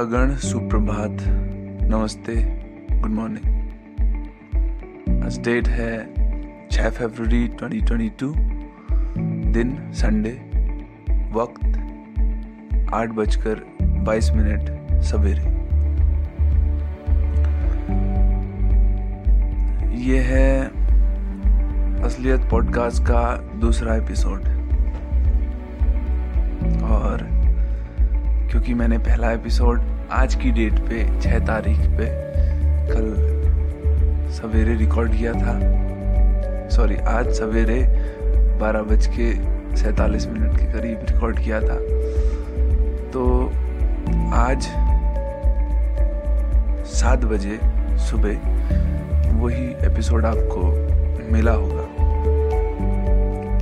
श्रोतागण सुप्रभात, नमस्ते गुड मॉर्निंग आज डेट है 6 फरवरी 2022 दिन संडे वक्त आठ बजकर बाईस मिनट सवेरे। ये है असलियत पॉडकास्ट का दूसरा एपिसोड और क्योंकि मैंने पहला एपिसोड आज की डेट पे, छह तारीख पे, कल सवेरे रिकॉर्ड किया था। सॉरी आज सवेरे बारह बज के सैतालीस मिनट के करीब रिकॉर्ड किया था। तो आज सात बजे सुबह वही एपिसोड आपको मिला होगा।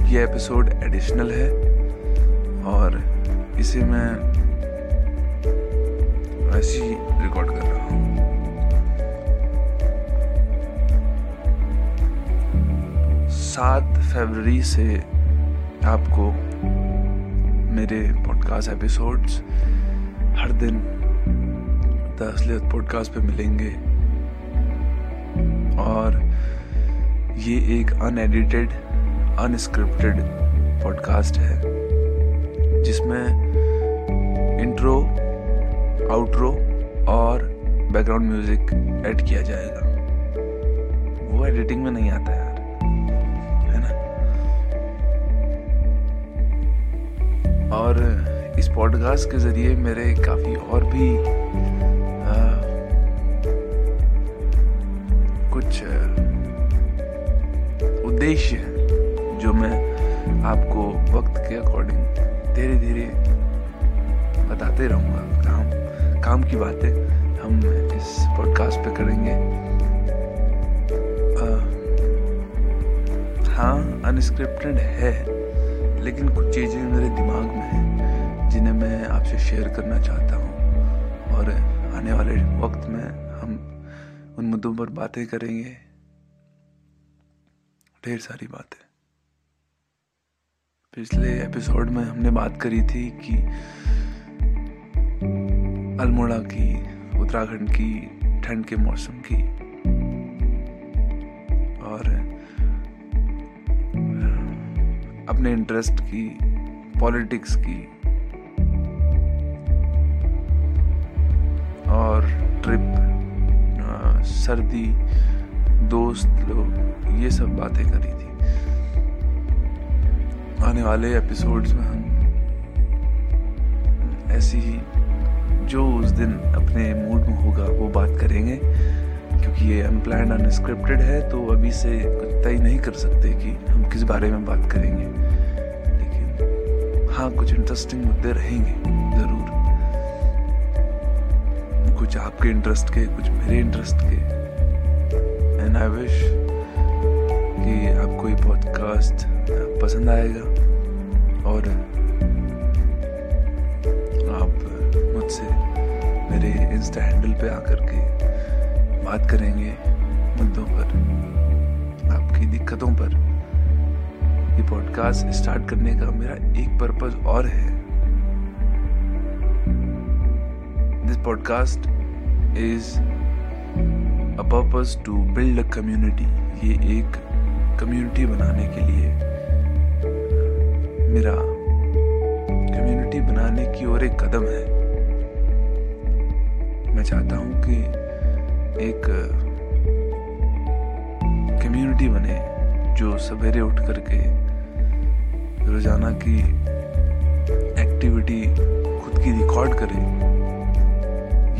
ये एपिसोड एडिशनल है और इसे मैं ही रिकॉर्ड कर रहा हूँ। सात फरवरी से आपको मेरे पॉडकास्ट एपिसोड्स हर दिन द असलियत पॉडकास्ट पे मिलेंगे। और ये एक अनएडिटेड अनस्क्रिप्टेड पॉडकास्ट है, जिसमें इंट्रो आउटरो और बैकग्राउंड म्यूज़िक ऐड किया जाएगा। वो एडिटिंग में नहीं आता यार है ना? और इस पॉडकास्ट के ज़रिए मेरे काफ़ी और भी आ, कुछ उद्देश्य हैं जो मैं आपको वक्त के अकॉर्डिंग धीरे धीरे बताते रहूँगा। काम काम की बातें हम इस पॉडकास्ट पे करेंगे। आ, हाँ अनस्क्रिप्टेड है लेकिन कुछ चीज़ें मेरे दिमाग में हैं जिन्हें मैं आपसे शेयर करना चाहता हूँ। और आने वाले वक्त में हम उन मुद्दों पर बातें करेंगे। ढेर सारी बातें। पिछले एपिसोड में हमने बात करी थी कि अल्मोड़ा की, उत्तराखंड की, ठंड के मौसम की। और अपने इंटरेस्ट की पॉलिटिक्स की। और ट्रिप सर्दी, दोस्त लोग, ये सब बातें करी थी। आने वाले एपिसोड्स में हम ऐसी ही जो उस दिन अपने मूड में होगा, वो बात करेंगे। क्योंकि ये अनप्लान अनस्क्रिप्टेड है तो अभी से कुछ तय नहीं कर सकते कि हम किस बारे में बात करेंगे। लेकिन हाँ कुछ इंटरेस्टिंग मुद्दे रहेंगे, ज़रूर। कुछ आपके इंटरेस्ट के, कुछ मेरे इंटरेस्ट के। एंड आई विश कि आपको ये पॉडकास्ट पसंद आएगा। और से मेरे इंस्टा हैंडल पे आकर के बात करेंगे मुद्दों पर, आपकी दिक्कतों पर। ये पॉडकास्ट स्टार्ट करने का मेरा एक पर्पज और है। This podcast is a purpose to build a community ये एक कम्युनिटी बनाने के लिए मेरा कम्युनिटी बनाने की ओर एक कदम है। मैं चाहता हूँ कि एक कम्युनिटी बने जो सवेरे उठ करके रोज़ाना की एक्टिविटी खुद की रिकॉर्ड करे।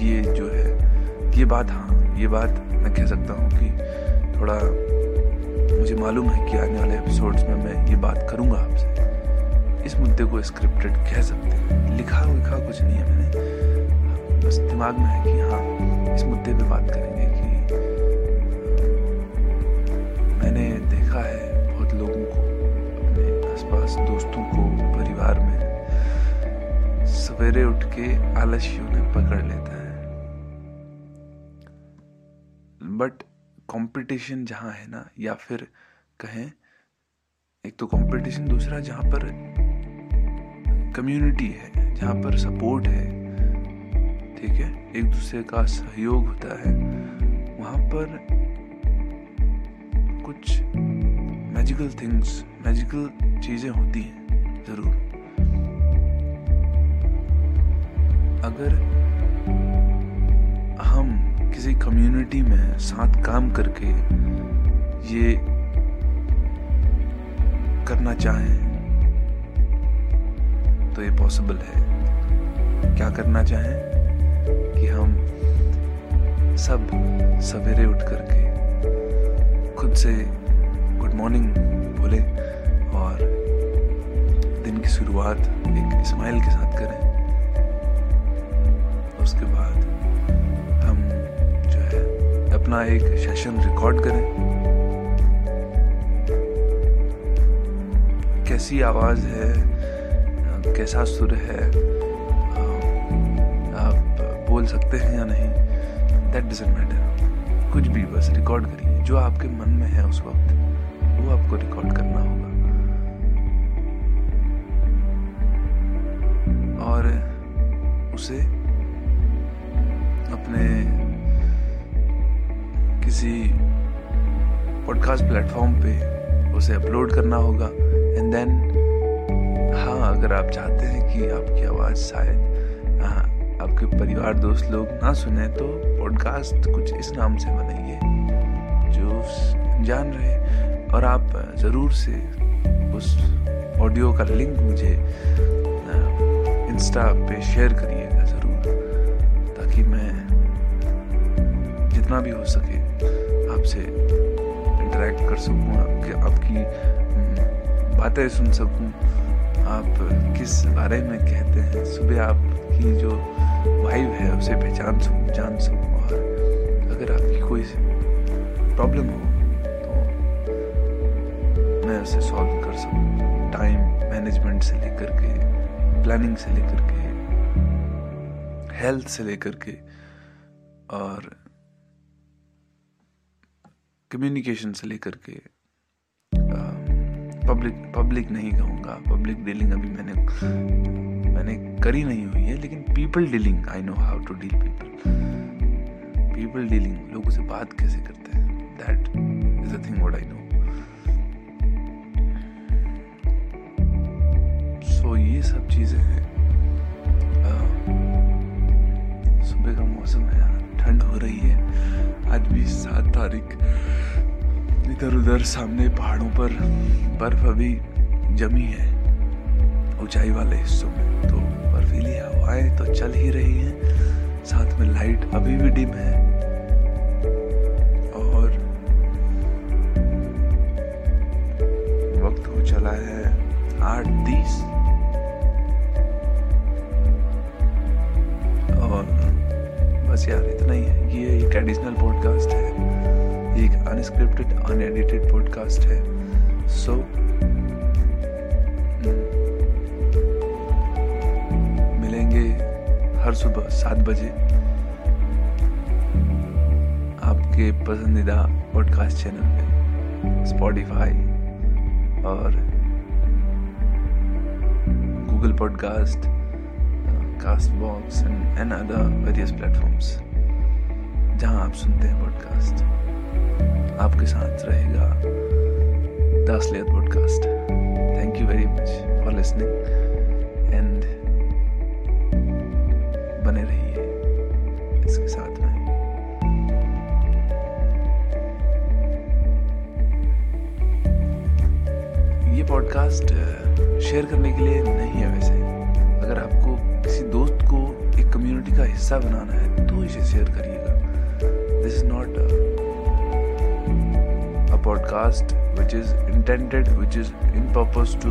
ये जो है, ये बात हाँ ये बात मैं कह सकता हूँ कि थोड़ा मुझे मालूम है कि आने वाले एपिसोड्स में मैं ये बात करूँगा आपसे। इस मुद्दे को स्क्रिप्टेड कह सकते हैं। लिखा लिखा कुछ नहीं है मैंने। बस दिमाग में है कि हाँ इस मुद्दे पे बात करेंगे कि मैंने देखा है बहुत लोगों को, अपने आसपास दोस्तों को, परिवार में, सवेरे उठ के आलस्यों ने पकड़ लेता है। बट कंपटीशन जहाँ है ना, या फिर कहें, एक तो कंपटीशन दूसरा जहाँ पर कम्युनिटी है, जहाँ पर सपोर्ट है। ठीक है? एक दूसरे का सहयोग होता है। वहाँ पर कुछ मैजिकल थिंग्स मैजिकल चीज़ें होती हैं, ज़रूर। अगर हम किसी कम्युनिटी में साथ काम करके ये करना चाहें तो ये पॉसिबल है। क्या करना चाहें? सब सवेरे उठ करके खुद से गुड मॉर्निंग बोले और दिन की शुरुआत एक स्माइल के साथ करें। उसके बाद हम जो है अपना एक सेशन रिकॉर्ड करें। कैसी आवाज़ है? कैसा सुर है? आप बोल सकते हैं या नहीं? दैट डजेंट मैटर कुछ भी बस रिकॉर्ड करिए। जो आपके मन में है उस वक्त, वो आपको रिकॉर्ड करना होगा। और उसे अपने किसी पॉडकास्ट प्लेटफॉर्म पे उसे अपलोड करना होगा। एंड देन हाँ अगर आप चाहते हैं कि आपकी आवाज़ शायद आपके परिवार, दोस्त लोग ना सुने तो पॉडकास्ट कुछ इस नाम से बनाइए, जो जान रहे। और आप ज़रूर से उस ऑडियो का लिंक मुझे इंस्टा पे शेयर करिएगा ज़रूर, ताकि मैं जितना भी हो सके आपसे इंटरेक्ट कर सकूँ, आपके, आपकी बातें सुन सकूँ। आप किस बारे में कहते हैं, सुबह आपकी जो वाइब है उसे पहचान सकूँ, जान सकूँ, और अगर आपकी कोई प्रॉब्लम हो तो मैं उसे सॉल्व कर सकूँ। टाइम मैनेजमेंट से लेकर के प्लानिंग से लेकर के हेल्थ से लेकर के, और कम्युनिकेशन से लेकर के पब्लिक पब्लिक नहीं कहूँगा पब्लिक डीलिंग अभी मैंने मैंने करी नहीं हुई है, लेकिन people dealing I know how to deal people people dealing लोगों से बात कैसे करते हैं? That is a thing what I know so ये सब चीज़ें हैं। सुबह का मौसम है यार ठंड हो रही है। आज भी सात तारीख। इधर उधर सामने पहाड़ों पर बर्फ़ अभी जमी है। ऊंचाई वाले हिस्सों में। तो बर्फीली हवाएँ तो चल ही रही हैं। साथ में लाइट अभी भी डिम है। और वक्त हो चला है आठ तीस। और बस यार इतना ही है। ये एक एडिशनल पॉडकास्ट है। एक अनस्क्रिप्टेड अनएडिटेड पॉडकास्ट है। हर सुबह सात बजे आपके पसंदीदा पॉडकास्ट चैनल पे स्पॉटिफाई और Google podcast cast box and and other various platforms जहाँ आप सुनते हैं पॉडकास्ट आपके साथ रहेगा Dasaliyat podcast thank you very much for listening podcast share करने के लिए नहीं है वैसे। अगर आपको किसी दोस्त को एक कम्युनिटी का हिस्सा बनाना है तो इसे शेयर करिएगा। This is not podcast which is intended which is in purpose to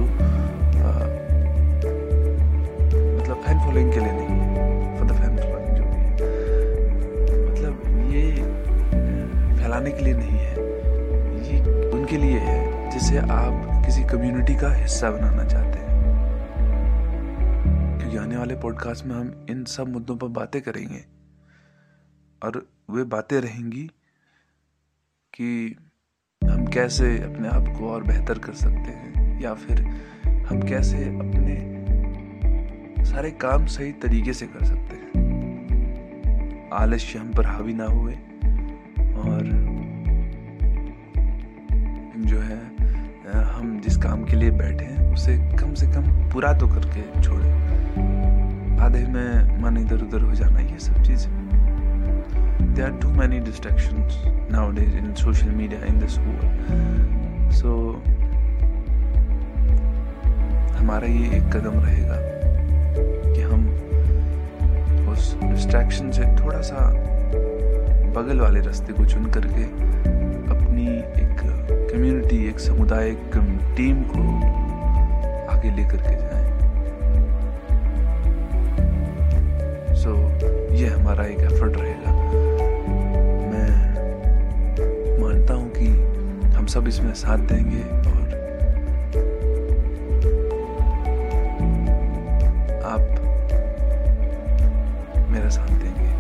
uh, मतलब फ़ैन फॉलोइंग के लिए नहीं फॉर द फ़ैन फॉलोइंग जो भी है। मतलब ये फैलाने के लिए नहीं है। ये उनके लिए है जिसे आप किसी कम्युनिटी का हिस्सा बनाना चाहते हैं। क्योंकि आने वाले पॉडकास्ट में हम इन सब मुद्दों पर बातें करेंगे। और वे बातें रहेंगी कि हम कैसे अपने आप को और बेहतर कर सकते हैं, या फिर हम कैसे अपने सारे काम सही तरीके से कर सकते हैं। आलस्य हम पर हावी ना हुए और जो है हम जिस काम के लिए बैठे हैं, उसे कम से कम पूरा तो करके छोड़े। आधे में मन इधर उधर हो जाना ये सब चीज़। There are too many distractions nowadays in social media, in this world so, हमारा ये एक कदम रहेगा कि हम उस डिस्ट्रैक्शन से थोड़ा सा बगल वाले रास्ते को चुन करके कम्युनिटी एक समुदाय एक टीम को आगे लेकर के जाए। सो so, ये हमारा एक एफर्ट रहेगा। मैं मानता हूँ कि हम सब इसमें साथ देंगे और आप मेरा साथ देंगे।